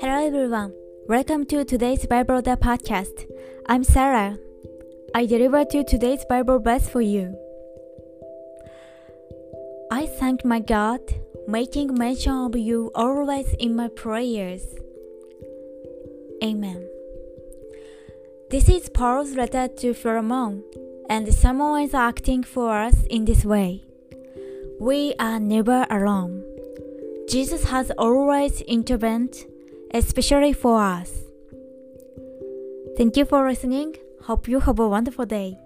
Hello everyone. Welcome to today's Bible the podcast. I'm Sarah. I deliver to today's Bible verse for you. I thank my God, making mention of you always in my prayers. Amen. This is Paul's letter to Philemon, and someone is acting for us in this way. We are never alone. Jesus has always intervened, especially for us. Thank you for listening. Hope you have a wonderful day.